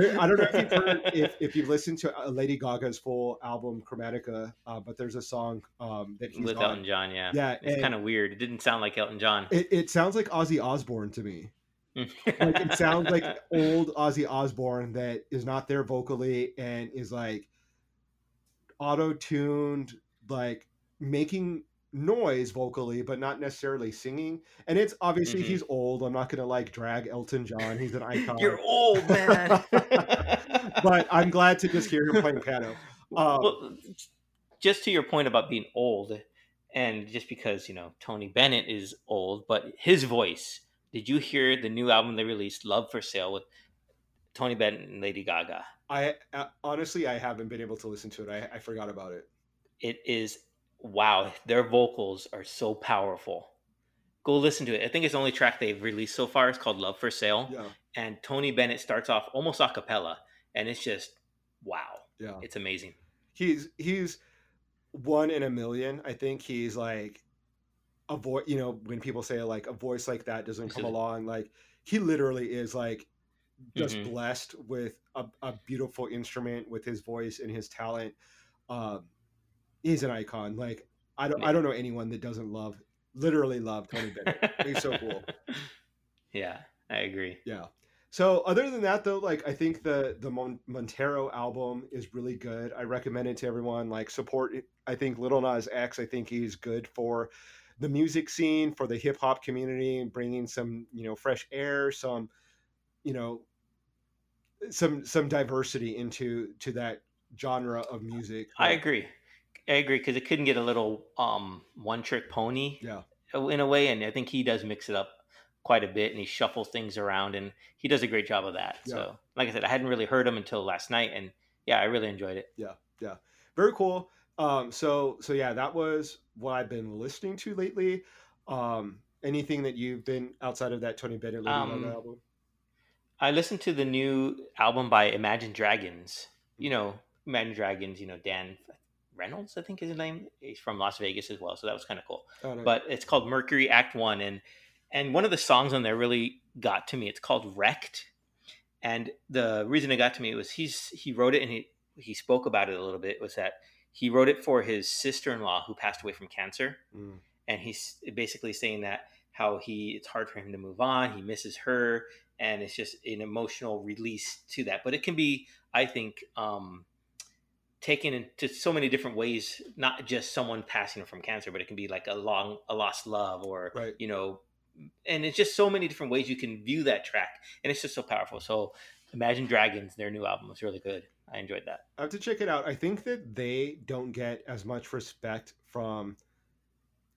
I don't know if you've heard if, if you've listened to uh, Lady Gaga's full album Chromatica, uh, but there's a song um, that he's with on. Elton John. Yeah, Yeah, it's kind of weird. It didn't sound like Elton John. It, it sounds like Ozzy Osbourne to me. Like it sounds like old Ozzy Osbourne that is not there vocally and is like auto tuned, like making noise vocally, but not necessarily singing. And it's obviously Mhm. he's old. I'm not gonna like drag Elton John. He's an icon. You're old, man. but I'm glad to just hear him playing piano. Um, well, just to your point about being old, and just because you know Tony Bennett is old, but his voice. Did you hear the new album they released, "Love for Sale," with Tony Bennett and Lady Gaga? I uh, honestly I haven't been able to listen to it. I, I forgot about it. It is wow. Their vocals are so powerful. Go listen to it. I think it's the only track they've released so far. It's called "Love for Sale," Yeah, and Tony Bennett starts off almost a cappella, and it's just wow. yeah. It's amazing. he's he's one in a million. I think he's like a voice. You know, when people say like a voice like that doesn't come along, like he literally is like just Mhm. blessed with a, a beautiful instrument with his voice and his talent. Um, he's an icon. Like I don't I don't know anyone that doesn't love literally love Tony Bennett. He's so cool. Yeah, I agree. Yeah. So other than that though, like I think the the Mon- Montero album is really good. I recommend it to everyone. Like support. I think Lil Nas X. I think he's good for the music scene, for the hip hop community, bringing some you know fresh air, some you know some some diversity into to that genre of music. I agree. I agree because it couldn't get a little um one trick pony Yeah. in a way, and I think he does mix it up quite a bit, and he shuffles things around, and he does a great job of that. Yeah. So, like I said, I hadn't really heard him until last night, and yeah, I really enjoyed it. Yeah, yeah, very cool. Um, so so yeah, that was what I've been listening to lately. Um, anything that you've been outside of that Tony Bennett Um, album? I listened to the new album by Imagine Dragons. You know, Imagine Dragons. You know, Dan Reynolds, I think is his name. He's from Las Vegas as well, so that was kind of cool. Oh, no. but it's called Mercury Act One, and and one of the songs on there really got to me. It's called Wrecked, and the reason it got to me was he's he wrote it and he he spoke about it a little bit. Was that he wrote it for his sister in law who passed away from cancer, Mm. and he's basically saying that how he it's hard for him to move on. He misses her, and it's just an emotional release to that. But it can be, I think. um taken into so many different ways not just someone passing from cancer but it can be like a long a lost love or Right. you know and it's just so many different ways you can view that track and it's just so powerful so imagine dragons their new album was really good i enjoyed that I have to check it out. I think that they don't get as much respect from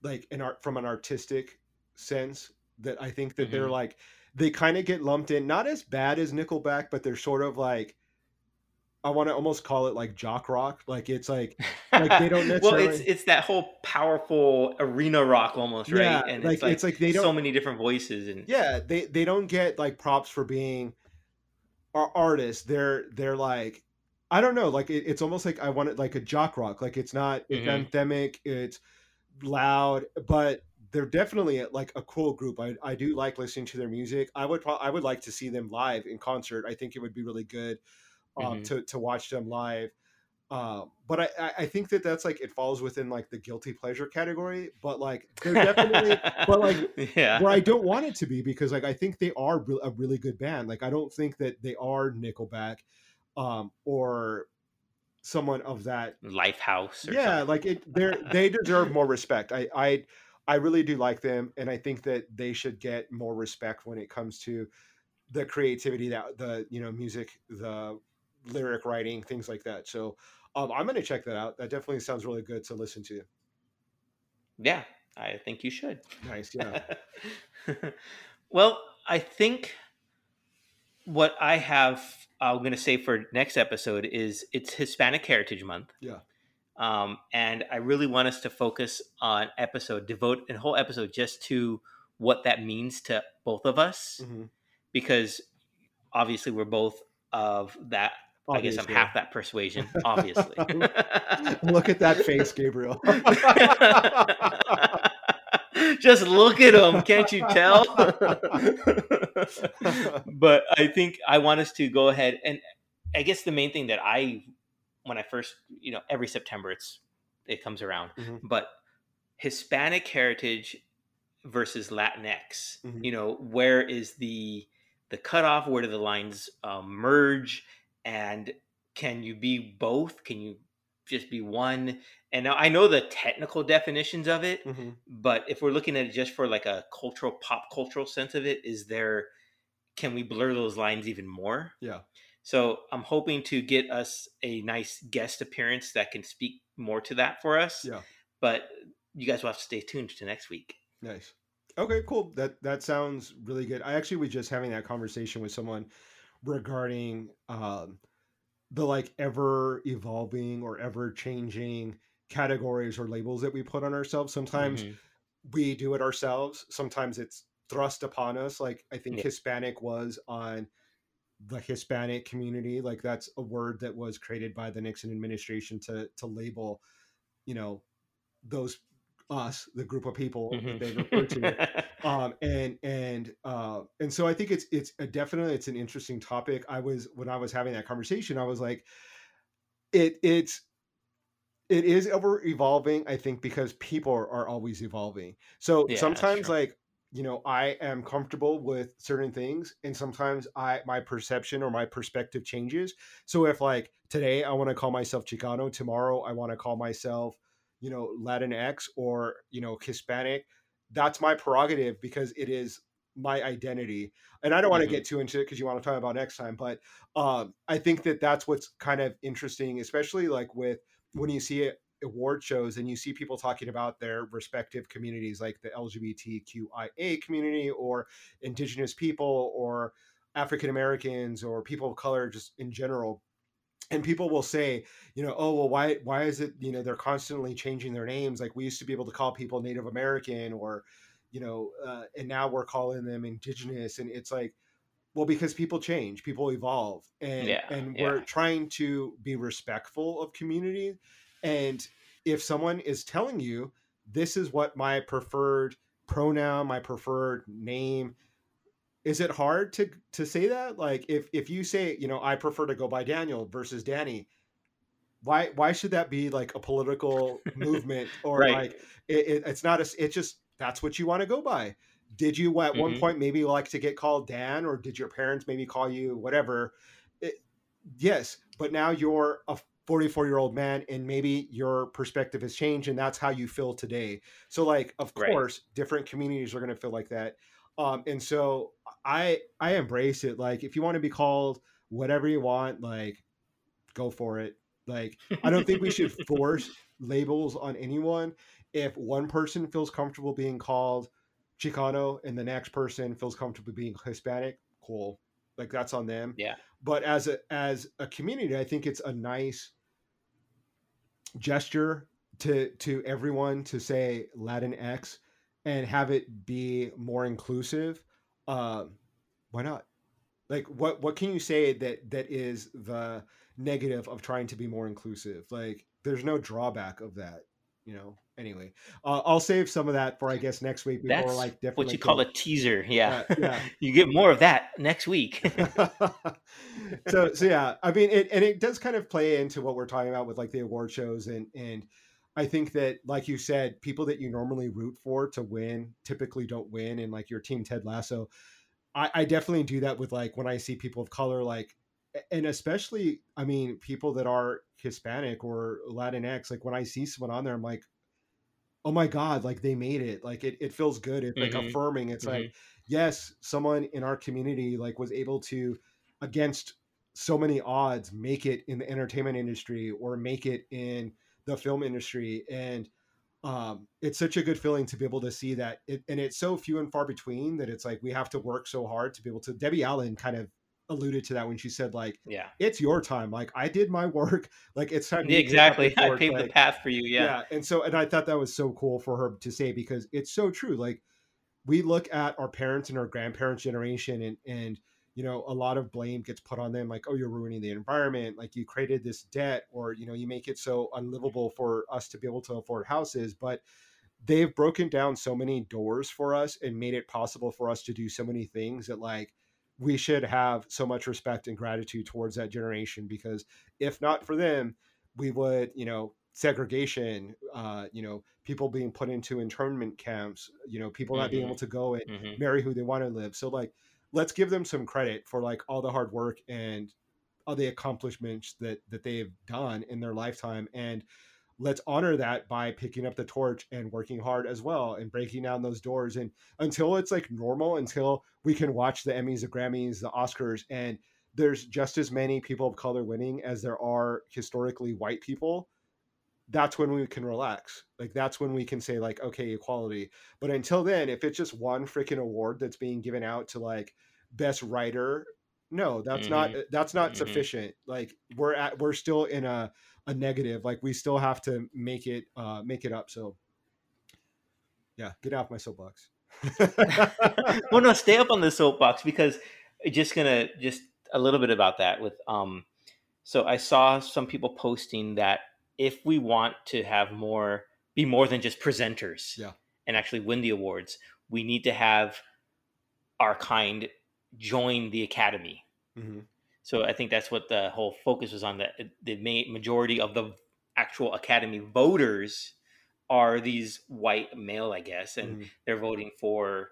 like an art from an artistic sense that I think that they're Mhm. like they kind of get lumped in not as bad as Nickelback, but they're sort of like I want to almost call it like jock rock. Like it's like Like, they don't necessarily. well it's it's that whole powerful arena rock almost right Yeah, and like, it's like, it's like they so don't- many different voices and yeah, they they don't get like props for being ar- artists. They're they're like I don't know, like it, it's almost like I want it like a jock rock. Like it's not it's Mhm. anthemic, it's loud, but they're definitely like a cool group. I, I do like listening to their music. I would pro- I would like to see them live in concert. I think it would be really good um, Mhm. to to watch them live. Um, but I, I- think that that's like it falls within like the guilty pleasure category. But like they're definitely but, like, yeah where I don't want it to be because like I think they are re- a really good band. Like I don't think that they are Nickelback um, or someone of that. lifehouse or Yeah, something. like it. They they deserve more respect. I I I really do like them, and I think that they should get more respect when it comes to the creativity that the you know music, the lyric writing, things like that. So um, I'm gonna check that out. That definitely sounds really good to listen to. yeah i think you should Nice, yeah. well, I think what I have, I'm going to say for next episode is it's Hispanic Heritage Month. Yeah. Um, and I really want us to focus on episode, devote a whole episode just to what that means to both of us, Mhm. because obviously we're both of that. I guess I'm half that persuasion, obviously. Look at that face, Gabriel. Just look at him, can't you tell? but I think I want us to go ahead and I guess the main thing that I when I first, you know, every September it's it comes around, Mhm. but Hispanic heritage versus Latinx, Mhm. you know, where is the the cutoff? Where do the lines um, merge? And can you be both? Can you just be one? And now I know the technical definitions of it, Mhm. but if we're looking at it just for like a cultural pop cultural sense of it, is there can we blur those lines even more? Yeah. So I'm hoping to get us a nice guest appearance that can speak more to that for us. Yeah. But you guys will have to stay tuned to next week. Nice. Okay, cool. That that sounds really good. I actually was just having that conversation with someone regarding um the like ever evolving or ever changing categories or labels that we put on ourselves. Sometimes Mhm. we do it ourselves. Sometimes it's thrust upon us. Like I think Yeah. Hispanic was on the Hispanic community. Like that's a word that was created by the Nixon administration to to label, you know, those us, the group of people that they refer to. Um, and and uh, and so I think it's it's a definitely it's an interesting topic. I was when I was having that conversation, I was like, it it's it is ever evolving i think because people are, are always evolving so Yeah, sometimes like you know i am comfortable with certain things and sometimes i my perception or my perspective changes so if like today i want to call myself chicano tomorrow i want to call myself you know latinx or you know hispanic that's my prerogative because it is my identity and i don't want to Mhm. get too into it because you want to talk about next time but um i think that that's what's kind of interesting especially like with when you see award shows and you see people talking about their respective communities like the lgbtqia community or indigenous people or african americans or people of color just in general and people will say you know oh well why why is it you know they're constantly changing their names? Like we used to be able to call people native american or you know uh, and now we're calling them indigenous and it's like well because people change people evolve and Yeah, and we're trying to be respectful of community and if someone is telling you this is what my preferred pronoun my preferred name is it hard to to say that like if if you say you know i prefer to go by daniel versus danny why why should that be like a political movement or Right. like it, it, it's not a it's just that's what you want to go by did you at one Mhm. point maybe like to get called dan or did your parents maybe call you whatever it, yes but now you're a 44 year old man and maybe your perspective has changed and that's how you feel today so like of Right. course different communities are going to feel like that um and so i i embrace it like if you want to be called whatever you want like go for it. Like i don't think we should force labels on anyone. If one person feels comfortable being called chicano and the next person feels comfortable being hispanic cool. Like that's on them. Yeah. but as a as a community i think it's a nice gesture to to everyone to say latinx and have it be more inclusive um why not like what what can you say that that is the negative of trying to be more inclusive like there's no drawback of that you know anyway uh, i'll save some of that for i guess next week before That's like what you call a teaser. Yeah. Yeah, yeah. you get more of that next week. so so yeah i mean it and it does kind of play into what we're talking about with like the award shows and and i think that like you said people that you normally root for to win typically don't win and like your team ted lasso. I i definitely do that with like when i see people of color like and especially i mean people that are hispanic or latinx like when i see someone on there i'm like oh my god like they made it. Like it, it feels good. It's like Mhm. affirming. It's like yes someone in our community like was able to against so many odds make it in the entertainment industry or make it in the film industry and um, it's such a good feeling to be able to see that it, and it's so few and far between that it's like we have to work so hard to be able to debbie allen kind of alluded to that when she said like yeah. It's your time. Like i did my work. Like it's time yeah, exactly. I paved like, the path for you yeah. yeah and so and i thought that was so cool for her to say because it's so true. Like we look at our parents and our grandparents generation and and you know a lot of blame gets put on them like oh you're ruining the environment like you created this debt or you know you make it so unlivable for us to be able to afford houses but they've broken down so many doors for us and made it possible for us to do so many things that like we should have so much respect and gratitude towards that generation because if not for them we would you know segregation uh you know people being put into internment camps you know people not mm-hmm. being able to go and mm-hmm. marry who they want to live so like let's give them some credit for like all the hard work and all the accomplishments that that they've done in their lifetime and let's honor that by picking up the torch and working hard as well and breaking down those doors. And until it's like normal until we can watch the emmys the grammys the oscars and there's just as many people of color winning as there are historically white people that's when we can relax. Like that's when we can say like okay equality. But until then if it's just one freaking award that's being given out to like best writer no that's mm-hmm. not that's not mm-hmm. sufficient. Like we're at we're still in a a negative. Like we still have to make it uh make it up. So yeah get off my soapbox. Well no stay up on the soapbox because just gonna just a little bit about that with um so i saw some people posting that if we want to have more be more than just presenters yeah. and actually win the awards we need to have our kind join the academy mm-hmm. So I think that's what the whole focus was on. That the majority of the actual Academy voters are these white male, I guess, and mm-hmm. they're voting for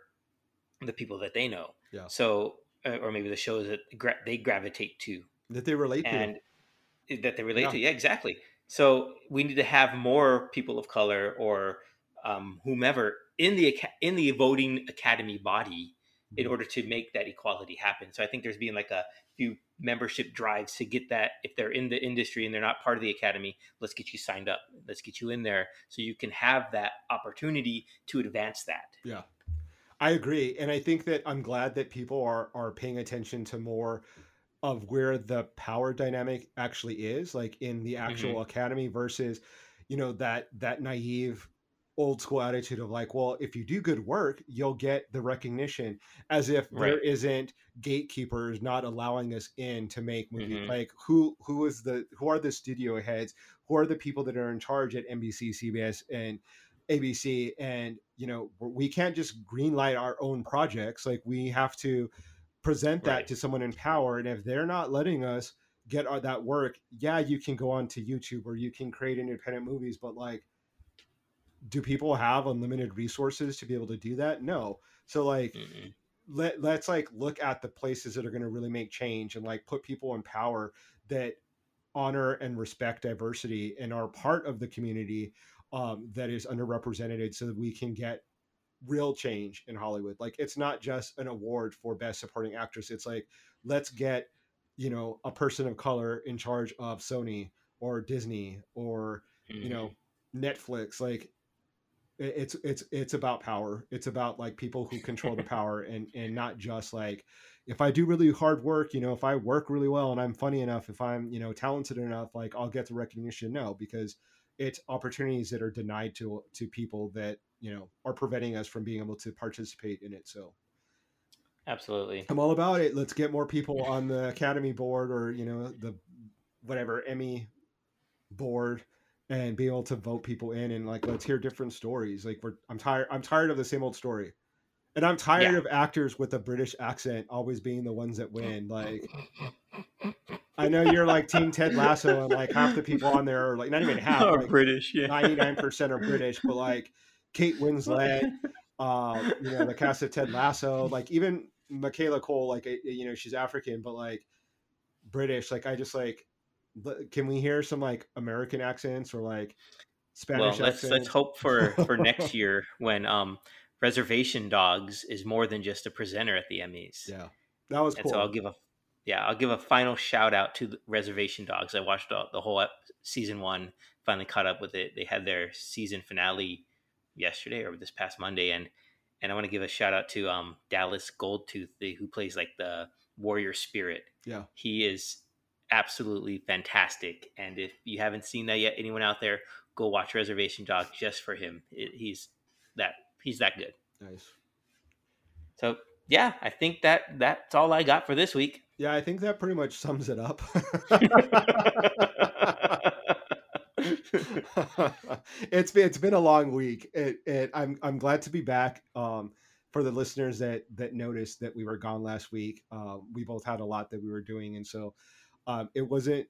the people that they know. Yeah. So, uh, or maybe the shows that gra- they gravitate to, that they relate and to, that they relate yeah. to. Yeah, exactly. So we need to have more people of color or um, whomever in the in the voting academy body in mm-hmm. order to make that equality happen. So I think there's been like a few membership drives to get that if they're in the industry and they're not part of the academy let's get you signed up let's get you in there so you can have that opportunity to advance that yeah i agree and i think that i'm glad that people are are paying attention to more of where the power dynamic actually is like in the actual mm-hmm. academy versus you know that that naive old school attitude of like, well, if you do good work, you'll get the recognition, as if right. there isn't gatekeepers not allowing us in to make movies. Mm-hmm. Like who who is the who are the studio heads? Who are the people that are in charge at NBC, CBS, and ABC? And you know, we can't just greenlight our own projects. Like we have to present that right. to someone in power, and if they're not letting us get our, that work, yeah, you can go on to YouTube or you can create independent movies, but like do people have unlimited resources to be able to do that? No. So like mm-hmm. let let's like look at the places that are going to really make change and like put people in power that honor and respect diversity and are part of the community um, that is underrepresented so that we can get real change in Hollywood. Like it's not just an award for best supporting actress. It's like let's get, you know, a person of color in charge of Sony or Disney or, mm-hmm. you know. Netflix. Like it's it's it's about power it's about like people who control the power and and not just like if i do really hard work you know if i work really well and i'm funny enough if i'm you know talented enough like i'll get the recognition no because it's opportunities that are denied to to people that you know are preventing us from being able to participate in it so absolutely i'm all about it let's get more people on the academy board or you know the whatever emmy board and be able to vote people in and like let's hear different stories. Like we're I'm tired I'm tired of the same old story. And I'm tired yeah. of actors with a British accent always being the ones that win. Like I know you're like Team Ted Lasso and like half the people on there are like not even half are like, British, yeah. 99% are British, but like Kate Winslet, uh, you know, the cast of Ted Lasso, like even Michaela Coel, like you know, she's African, but like British. Like I just like can we hear some like American accents or like Spanish? Well, let's accents? let's hope for for next year when um Reservation Dogs is more than just a presenter at the Emmys. Yeah, that was and cool. So I'll give a yeah I'll give a final shout out to Reservation Dogs. I watched the, the whole season one. Finally caught up with it. They had their season finale yesterday or this past Monday, and and I want to give a shout out to um Dallas Goldtooth, the, who plays like the warrior spirit. Yeah. He is absolutely fantastic. And if you haven't seen that yet, anyone out there, go watch Reservation Dog just for him. It, he's that he's that good. Nice. So yeah, I think that that's all I got for this week. Yeah, I think that pretty much sums it up. it's been it's been a long week. It, it, I'm I'm glad to be back. Um, for the listeners that that noticed that we were gone last week, um, we both had a lot that we were doing, and so um, it wasn't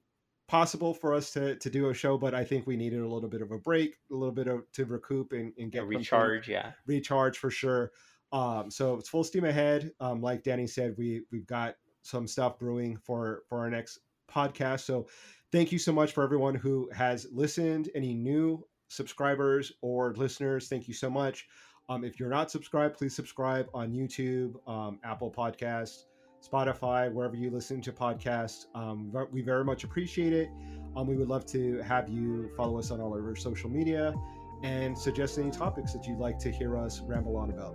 possible for us to to do a show. But I think we needed a little bit of a break, a little bit of to recoup and, and get yeah, recharge. Yeah, recharge for sure. Um, so it's full steam ahead. Um, like Danny said, we we've got some stuff brewing for for our next podcast. So thank you so much for everyone who has listened. Any new subscribers or listeners, thank you so much. Um, if you're not subscribed, please subscribe on YouTube, um, Apple Podcasts, Spotify, wherever you listen to podcasts. Um, we very much appreciate it. Um, we would love to have you follow us on all of our social media and suggest any topics that you'd like to hear us ramble on about.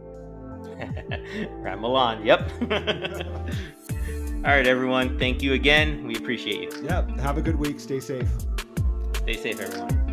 ramble on, yep. all right, everyone. Thank you again. We appreciate you. Yeah. Have a good week. Stay safe. Stay safe, everyone.